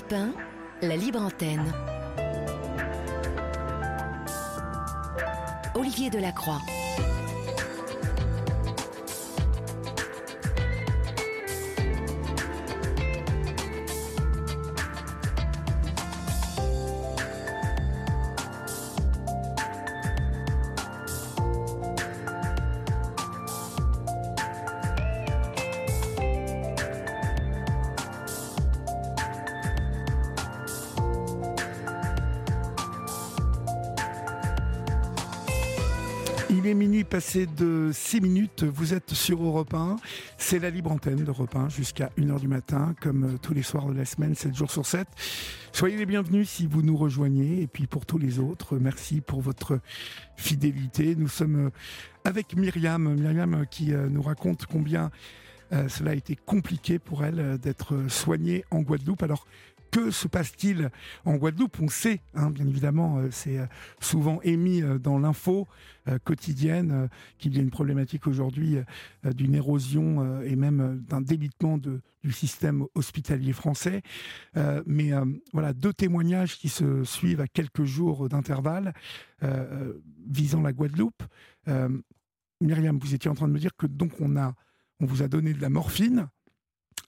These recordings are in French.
Europe 1, la libre antenne. Olivier Delacroix. Il est minuit passé de 6 minutes, vous êtes sur Europe 1, c'est la libre antenne d'Europe 1 jusqu'à 1h du matin, comme euh, tous les soirs de la semaine, 7 jours sur 7. Soyez les bienvenus si vous nous rejoignez, et puis pour tous les autres, merci pour votre fidélité. Nous sommes euh, avec Myriam, Myriam euh, qui nous raconte combien cela a été compliqué pour elle d'être soignée en Guadeloupe. Alors, que se passe-t-il en Guadeloupe? On sait, hein, bien évidemment, euh, c'est euh, souvent émis euh, dans l'info quotidienne qu'il y a une problématique aujourd'hui d'une érosion et même d'un délitement du système hospitalier français. mais voilà, deux témoignages qui se suivent à quelques jours d'intervalle visant la Guadeloupe. Myriam, vous étiez en train de me dire que donc on a, on vous a donné de la morphine.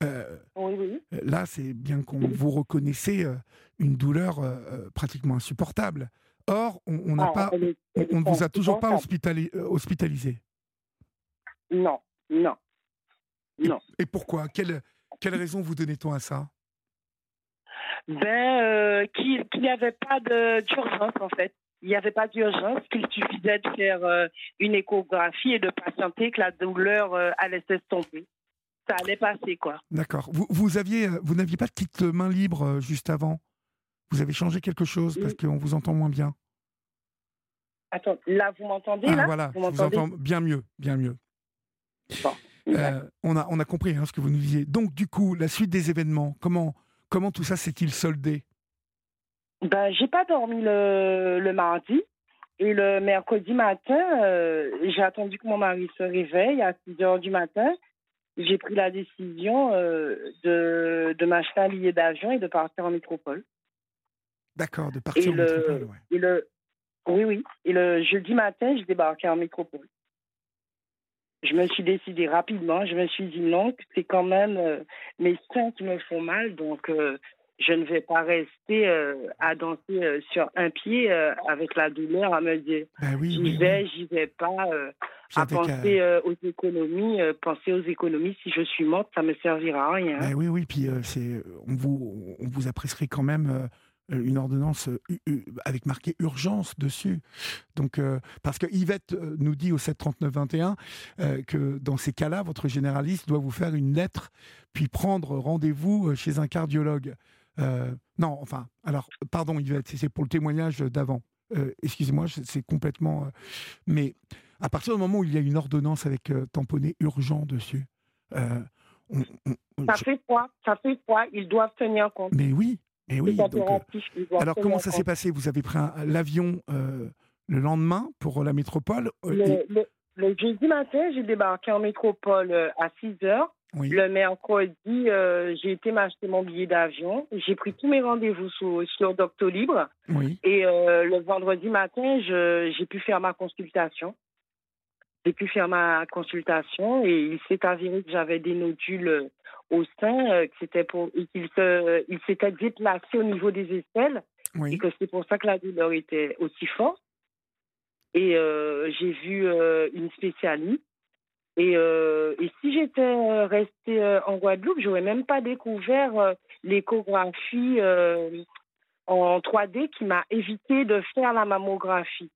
Euh, oui, Là, c'est bien qu'on vous reconnaissez euh, une douleur euh, pratiquement insupportable. Or, on n'a ah, ne vous a toujours pas hospitalisé. Non, non, non. Et, pourquoi? Quelle, quelle raison vous donnez-on à ça? Ben, qu'il n'y avait pas d'urgence en fait. Il n'y avait pas d'urgence, qu'il suffisait de faire une échographie et de patienter que la douleur allait s'estomper ça allait passer, quoi. D'accord. Vous, vous aviez, euh, vous n'aviez pas de petite main libre euh, juste avant? Vous avez changé quelque chose parce qu'on vous entend moins bien? Attends, là, vous m'entendez ah, là? Voilà, vous, vous entends bien mieux, bien mieux. Euh, on, a, on a compris hein, ce que vous nous disiez. Donc, du coup, la suite des événements, comment, comment tout ça s'est-il soldé? Ben, J'ai pas dormi le, le mardi. Et le mercredi matin, j'ai attendu que mon mari se réveille à 6 heures du matin j'ai pris la décision euh, de, de m'acheter un billet d'avion et de partir en métropole. D'accord, de partir en métropole, et le, Oui, oui. Et le jeudi matin, je débarquais en métropole. Je me suis décidée rapidement. Je me suis dit non, c'est quand même euh, mes seins qui me font mal. Donc, euh, je ne vais pas rester à danser sur un pied avec la douleur à me dire ben oui, j'y vais, j'y vais pas à penser euh, aux économies, euh, penser aux économies. Si je suis morte, ça me servira à rien. Ben oui, oui. Puis euh, c'est, on vous, on vous a prescrit quand même une ordonnance avec marqué urgence dessus. Donc, parce que Yvette nous dit au 739-21 que dans ces cas-là, votre généraliste doit vous faire une lettre, puis prendre rendez-vous chez un cardiologue. Non, enfin, alors, pardon Yvette, c'est pour le témoignage d'avant. Excusez-moi, c'est complètement. mais à partir du moment où il y a une ordonnance avec euh, tamponné urgent dessus, euh, ça fait froid, ça fait froid, ils doivent tenir compte. Mais oui, mais oui. Euh, alors comment ça s'est passé? Vous avez pris l'avion le lendemain pour la métropole le, jeudi matin, j'ai débarqué en métropole à 6 heures. Le mercredi, j'ai été m'acheter mon billet d'avion. J'ai pris tous mes rendez-vous sur, sur Doctolib. Oui. Et le vendredi matin, j'ai pu faire ma consultation. J'ai pu faire ma consultation et il s'est avéré que j'avais des nodules au sein, euh, que c'était pour, qu'il il s'était déplacé au niveau des aisselles et que c'est pour ça que la douleur était aussi forte. Et euh, j'ai vu euh, une spécialiste. Et, et si j'étais restée en Guadeloupe, j'aurais même pas découvert l'échographie en 3D qui m'a évité de faire la mammographie.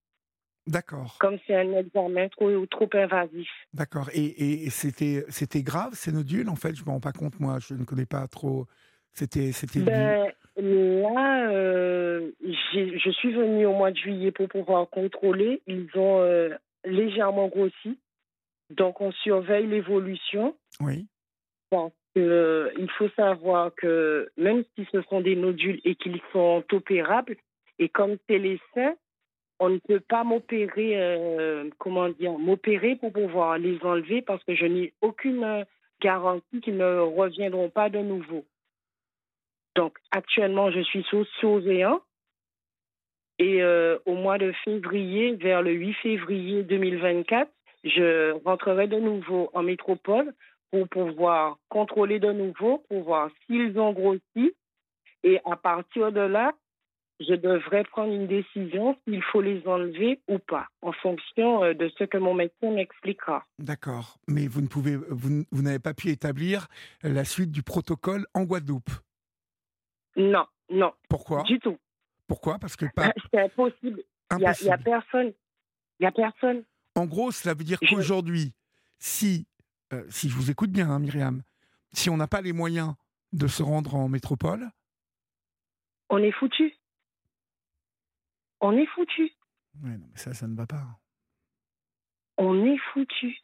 D'accord. Comme c'est un examen trop, trop invasif. D'accord. Et, et c'était, c'était grave ces nodules En fait, je ne me rends pas compte, moi, je ne connais pas trop. C'était. c'était ben, là, euh, je suis venue au mois de juillet pour pouvoir contrôler. Ils ont euh, légèrement grossi. Donc, on surveille l'évolution. Oui. Bon, euh, il faut savoir que même si ce sont des nodules et qu'ils sont opérables, et comme c'est les seins, on ne peut pas m'opérer, euh, comment dire, m'opérer pour pouvoir les enlever parce que je n'ai aucune garantie qu'ils ne reviendront pas de nouveau. Donc, actuellement, je suis sous surveillant. Et euh, au mois de février, vers le 8 février 2024, je rentrerai de nouveau en métropole pour pouvoir contrôler de nouveau, pour voir s'ils ont grossi. Et à partir de là, je devrais prendre une décision s'il faut les enlever ou pas, en fonction euh, de ce que mon médecin m'expliquera. D'accord, mais vous ne pouvez, vous, vous n'avez pas pu établir la suite du protocole en Guadeloupe? Non, non. Pourquoi? Du tout. Pourquoi? Parce que pas. C'est impossible. Il n'y a personne. Il n'y a personne. En gros, cela veut dire qu'aujourd'hui, si, euh, si je vous écoute bien, hein, Myriam, si on n'a pas les moyens de se rendre en métropole, on est foutu. On est foutu. Oui, non, mais ça, ça ne va pas. On est foutu.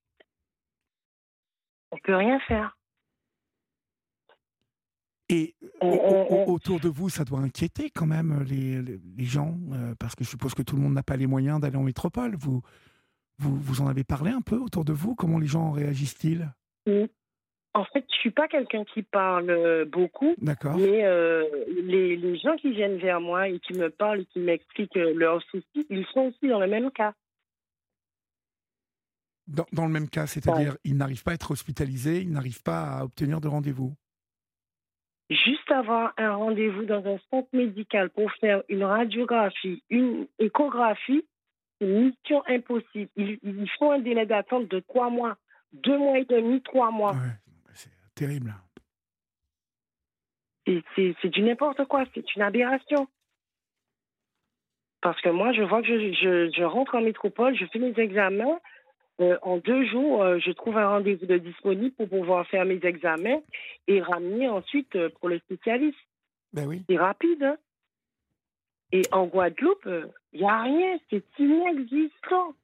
On peut rien faire. Et autour de vous, ça doit inquiéter quand même les, les, gens, euh, parce que je suppose que tout le monde n'a pas les moyens d'aller en métropole. Vous, vous, vous en avez parlé un peu autour de vous? Comment les gens réagissent-ils? En fait, je suis pas quelqu'un qui parle euh, beaucoup. D'accord. Mais euh, les, les, gens qui viennent vers moi et qui me parlent et qui m'expliquent leurs soucis, ils sont aussi dans le même cas. Dans, dans le même cas, c'est-à-dire ils n'arrivent pas à être hospitalisés, ils n'arrivent pas à obtenir de rendez-vous? Juste avoir un rendez-vous dans un centre médical pour faire une radiographie, une échographie, mission impossible. Il, faut un délai d'attente de trois mois, deux mois et demi, trois mois. c'est terrible. C'est du n'importe quoi, c'est une aberration. Parce que moi, je vois que je, je rentre en métropole, je fais mes examens, euh, en deux jours, euh, je trouve un rendez-vous de disponible pour pouvoir faire mes examens et ramener ensuite euh, pour le spécialiste. Ben oui. C'est rapide. Hein. Et en Guadeloupe, il n'y a rien, c'est inexistant.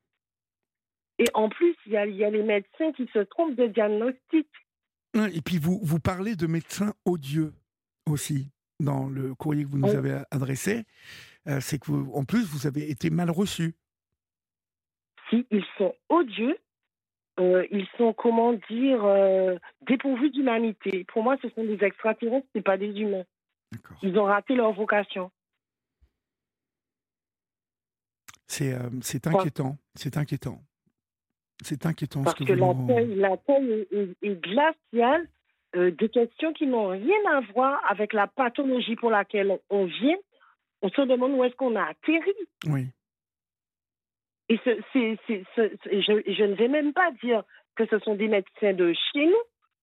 Et en plus, il y a, y a, les médecins qui se trompent de diagnostic. Et puis, vous, vous parlez de médecins odieux aussi dans le courrier que vous nous avez adressé. c'est que, en plus, vous avez été mal reçu ils sont odieux, euh, ils sont, comment dire, euh, dépourvus d'humanité. Pour moi, ce sont des extraterrestres, ce pas des humains. Ils ont raté leur vocation. C'est euh, inquiétant. C'est inquiétant. C'est inquiétant. Parce que, la taille est, est, glaciale. des questions qui n'ont rien à voir avec la pathologie pour laquelle on vient. On se demande où est-ce qu'on a atterri. Oui. Et ce, je, je, ne vais même pas dire que ce sont des médecins de chez nous.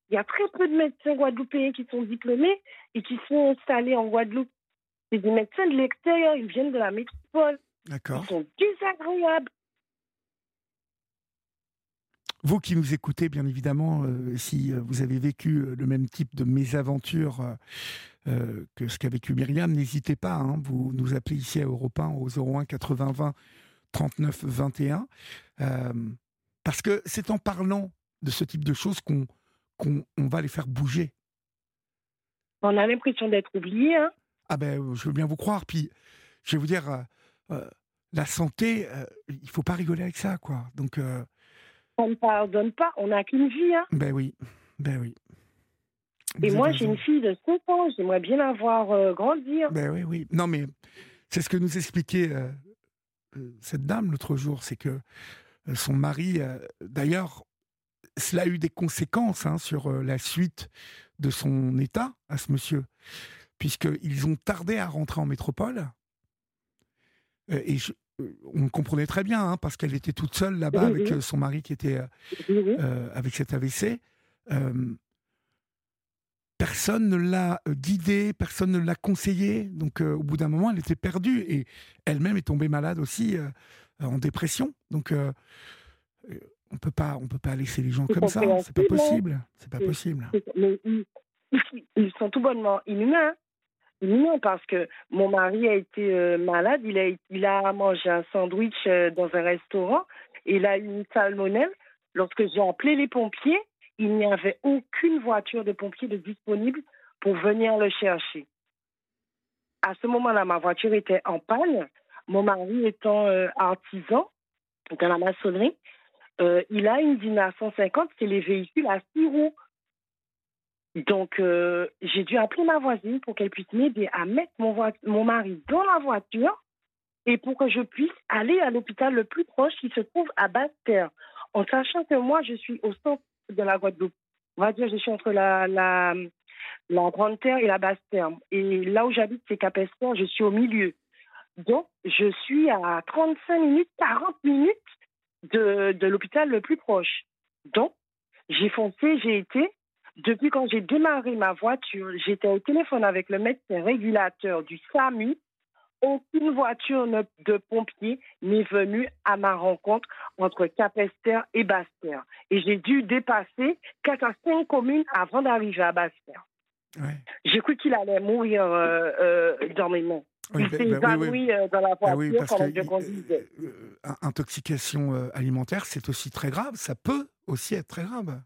Il y a très peu de médecins guadeloupéens qui sont diplômés et qui sont installés en Guadeloupe. C'est des médecins de l'extérieur, ils viennent de la métropole. D'accord. Ils sont désagréables. Vous qui nous écoutez, bien évidemment, euh, si euh, vous avez vécu euh, le même type de mésaventure que ce qu'a vécu Myriam, n'hésitez pas. Hein, vous nous appelez ici à Europe 1 au 01 80 20 39 21 euh, parce que c'est en parlant de ce type de choses qu'on va les faire bouger. On a l'impression d'être oublié. Hein ah ben, je veux bien vous croire. Puis, je vais vous dire, euh, la santé, il faut pas rigoler avec ça, quoi. Donc, on ne pardonne pas. On n'a qu'une vie. Hein ben oui, ben oui. Et moi, j'ai une fille de 5 ans. J'aimerais bien la voir grandir. Ben oui, oui. Non, mais c'est ce que nous expliquait euh, cette dame l'autre jour, c'est que euh, son mari, euh, d'ailleurs, cela a eu des conséquences hein, sur la suite de son état à ce monsieur, puisqu'ils ont tardé à rentrer en métropole. et on comprenait très bien, hein, parce qu'elle était toute seule là-bas avec son mari qui était avec cet AVC personne ne l'a euh, guidée, personne ne l'a conseillée. Donc, euh, au bout d'un moment, elle était perdue et elle-même est tombée malade aussi, euh, en dépression. Donc, on peut pas, on peut pas laisser les gens comme ça. C'est pas possible. C'est pas possible. ils, sont tout bonnement inhumains. Non, parce que mon mari a été malade, il a, il a mangé un sandwich dans un restaurant, et il a eu une salmonelle. Lorsque j'ai appelé les pompiers, il n'y avait aucune voiture de pompiers disponible pour venir le chercher. À ce moment-là, ma voiture était en panne. Mon mari étant euh, artisan dans la maçonnerie, euh, il a une Dina 150, c'est les véhicules à six roues. Donc, euh, j'ai dû appeler ma voisine pour qu'elle puisse m'aider à mettre mon, mari dans la voiture et pour que je puisse aller à l'hôpital le plus proche qui se trouve à Basse-Terre. En sachant que moi, je suis au centre de la Guadeloupe. On va dire, je suis entre la, Grande Terre et la Basse Terre. Et là où j'habite, c'est Capestor, je suis au milieu. Donc, je suis à 35 minutes, 40 minutes de l'hôpital le plus proche. Donc, j'ai foncé, j'ai été. Depuis quand j'ai démarré ma voiture, j'étais au téléphone avec le médecin régulateur du SAMU. Aucune voiture de pompiers n'est venue à ma rencontre entre Capester et Basse-Terre. Et j'ai dû dépasser 4 à 5 communes avant d'arriver à Basse-Terre. Ouais. J'ai cru qu'il allait mourir euh, euh, dans mes mains. Oui, il bah- s'est bah oui, oui. évanoui dans la Ah voiture oui, parce pendant que que je conduisais. intoxication alimentaire, c'est aussi très grave. Ça peut aussi être très grave.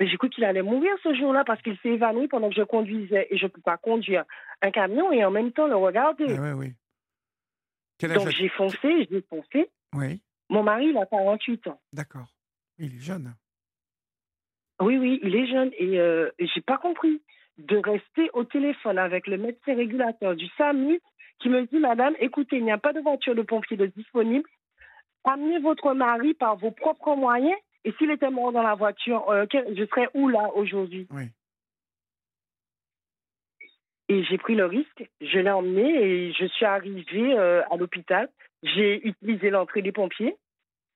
Mais j'ai cru qu'il allait mourir ce jour-là parce qu'il s'est évanoui pendant que je conduisais et je ne peux pas conduire un camion et en même temps le regarder. Ah oui. Quel âge Donc a- j'ai foncé, j'ai foncé. Oui, Mon mari, il a 48 ans. d'accord. Il est jeune. Oui, oui, il est jeune et euh, j'ai pas compris de rester au téléphone avec le médecin régulateur du SAMU qui me dit, Madame, écoutez, il n'y a pas de voiture de pompier de disponible. Amenez votre mari par vos propres moyens. Et s'il était mort dans la voiture, euh, je serais où là aujourd'hui? Oui. Et j'ai pris le risque. Je l'ai emmené et je suis arrivée euh, à l'hôpital. J'ai utilisé l'entrée des pompiers.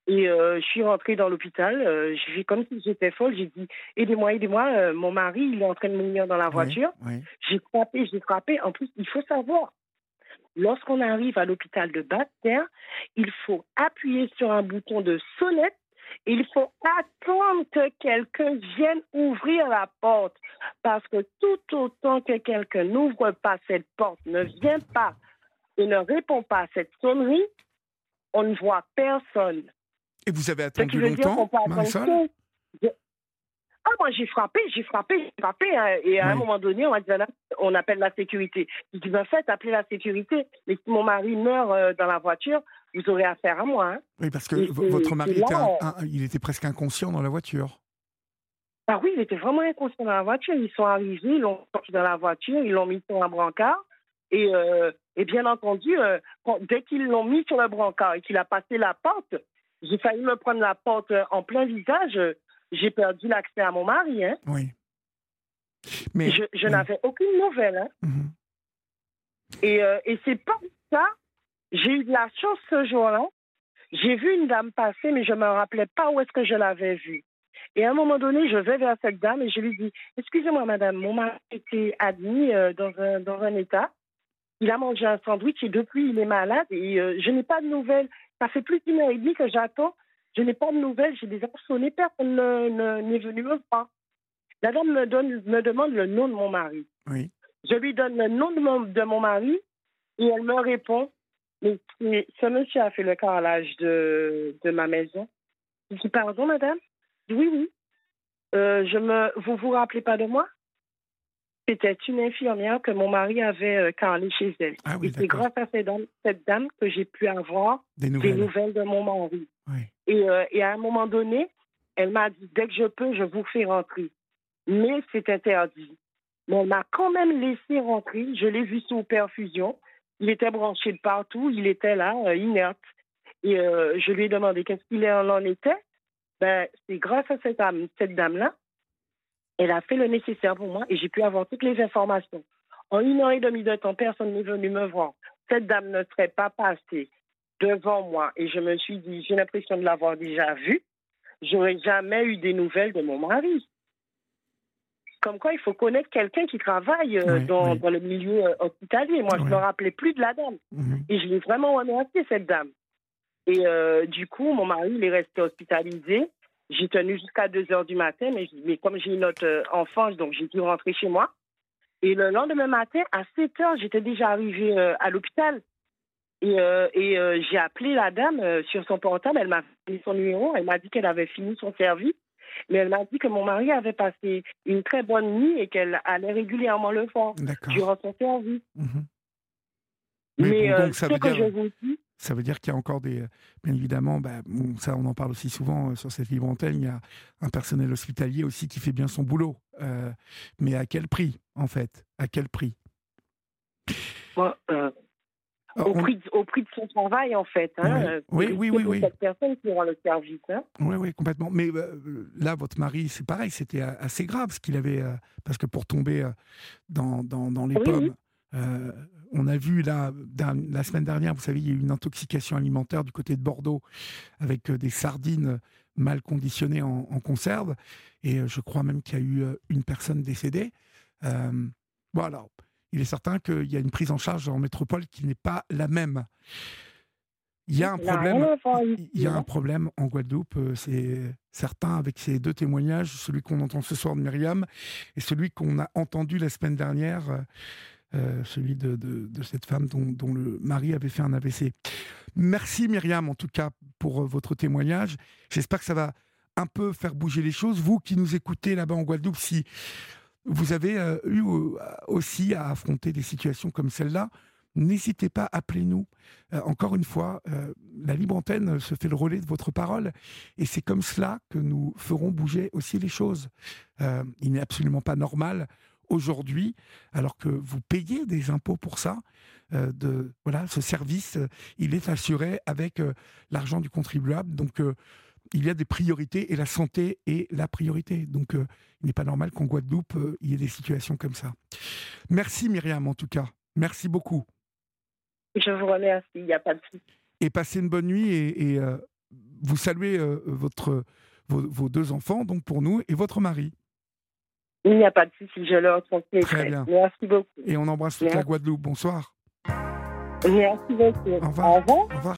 Et euh, je suis rentrée dans l'hôpital. J'ai fait comme si j'étais folle. J'ai dit Aidez-moi, aidez-moi. mon mari, il est en train de mourir dans la voiture. Oui, oui. J'ai frappé, j'ai frappé. En plus, il faut savoir, lorsqu'on arrive à l'hôpital de Basse-Terre, il faut appuyer sur un bouton de sonnette. Il faut attendre que quelqu'un vienne ouvrir la porte. Parce que tout autant que quelqu'un n'ouvre pas cette porte, ne vient pas et ne répond pas à cette sonnerie, on ne voit personne. Et vous avez attendu longtemps, Marisol? Ah, moi, j'ai frappé, j'ai frappé, j'ai frappé. hein, et à un moment donné, on m'a dit, on appelle la sécurité. Je dis, ben, faites, appelez la sécurité. Mais si mon mari meurt euh, dans la voiture, vous aurez affaire à moi. hein. Oui, parce que Et- votre mari là, était, un- un- il était presque inconscient dans la voiture. Ah oui, il était vraiment inconscient dans la voiture. Ils sont arrivés, ils l'ont sorti dans la voiture, ils l'ont mis sur un brancard. Et, euh, et bien entendu, euh, quand- dès qu'ils l'ont mis sur le brancard et qu'il a passé la porte, j'ai failli me prendre la porte en plein visage. J'ai perdu l'accès à mon mari. Hein. Oui. Mais je je oui. n'avais aucune nouvelle. Hein. Mhm. Et, euh, et c'est pas ça. J'ai eu de la chance ce jour-là. J'ai vu une dame passer, mais je ne me rappelais pas où est-ce que je l'avais vue. Et à un moment donné, je vais vers cette dame et je lui dis Excusez-moi, madame, mon mari était admis euh, dans, un, dans un état. Il a mangé un sandwich et depuis, il est malade et euh, je n'ai pas de nouvelles. Ça fait plus d'une heure et demie que j'attends. Je n'ai pas de nouvelles. J'ai déjà sonné. Personne ne- ne- n'est venu me voir. La dame me, donne, me demande le nom de mon mari. Oui. Je lui donne le nom de mon, de mon mari et elle me répond Mais ce monsieur a fait le carrelage de, de ma maison. Je dis Pardon, madame? Oui, oui. Euh, je me, vous vous rappelez pas de moi? C'était une infirmière que mon mari avait euh, carrelé chez elle. Ah oui, et c'est grâce à cette dame, cette dame que j'ai pu avoir Des des nouvelles. de mon mari. Oui. Et, euh, et à un moment donné, elle m'a dit dès que je peux, je vous fais rentrer. Mais c'est interdit. Mais elle m'a quand même laissé rentrer. Je l'ai vu sous perfusion. Il était branché de partout. Il était là, euh, inerte. Et euh, je lui ai demandé qu'est-ce qu'il en était. Ben, c'est grâce à cette dame, cette dame-là. Elle a fait le nécessaire pour moi et j'ai pu avoir toutes les informations. En une heure et demie de temps, personne n'est venu me voir. Cette dame ne serait pas passée devant moi et je me suis dit, j'ai l'impression de l'avoir déjà vue. J'aurais jamais eu des nouvelles de mon mari. Comme quoi, il faut connaître quelqu'un qui travaille euh, Oui, dans, oui. dans le milieu euh, hospitalier. Moi, je ne me rappelais plus de la dame. Mhm. Et je l'ai vraiment remercié, cette dame. Et euh, du coup, mon mari, il est resté hospitalisé. J'ai tenu jusqu'à 2 heures du matin, mais, mais comme j'ai une autre euh, enfant, donc j'ai dû rentrer chez moi. Et le lendemain matin, à 7 heures, j'étais déjà arrivée euh, à l'hôpital. Et, euh, et euh, j'ai appelé la dame sur son portable. Elle m'a donné son numéro. Elle m'a dit qu'elle avait fini son service. Mais elle m'a dit que mon mari avait passé une très bonne nuit et qu'elle allait régulièrement le voir durant son service. Mhm. Oui, Mais bon, donc ça ce veut que dire- je vous dis, Ça veut dire qu'il y a encore des. Bien évidemment, bah, ça, on en parle aussi souvent euh, sur cette libre antenne. Il y a un personnel hospitalier aussi qui fait bien son boulot. Euh, mais à quel prix, en fait? À quel prix? Euh, au, prix de, au, prix de, son travail, en fait. Hein, oui, oui, oui. oui, Cette personne qui rend le service. Hein. Oui, oui, complètement. Mais là, votre mari, c'est pareil, c'était assez grave ce qu'il avait. parce que pour tomber dans, dans, dans les pommes. On a vu là, la semaine dernière, vous savez, il y a eu une intoxication alimentaire du côté de Bordeaux avec euh, des sardines mal conditionnées en, conserve. Et euh, je crois même qu'il y a eu euh, une personne décédée. voilà. Il est certain qu'il y a une prise en charge en métropole qui n'est pas la même. Il y a un problème. Il y a un problème en Guadeloupe, c'est certain, avec ces deux témoignages, celui qu'on entend ce soir de Myriam et celui qu'on a entendu la semaine dernière euh, celui de, cette femme dont, le mari avait fait un AVC. Merci Myriam, en tout cas, pour euh, votre témoignage. J'espère que ça va un peu faire bouger les choses. Vous qui nous écoutez là-bas en Guadeloupe, si vous avez euh, eu aussi à affronter des situations comme celle-là, n'hésitez pas, appelez-nous. encore une fois, la libre antenne se fait le relais de votre parole et c'est comme cela que nous ferons bouger aussi les choses. il n'est absolument pas normal aujourd'hui, alors que vous payez des impôts pour ça, euh, de voilà, ce service, euh, il est assuré avec euh, l'argent du contribuable. Donc il y a des priorités et la santé est la priorité. Donc il n'est pas normal qu'en Guadeloupe, il y ait des situations comme ça. Merci Myriam en tout cas. Merci beaucoup. Je vous remercie, il n'y a pas de souci. Et passez une bonne nuit et, vous saluez votre, vos, deux enfants, donc pour nous, et votre mari. Il n'y a pas de souci, je leur transmets. Très bien. Merci beaucoup. Et on embrasse toute la Guadeloupe. Bonsoir. Merci beaucoup. Au revoir. Au revoir.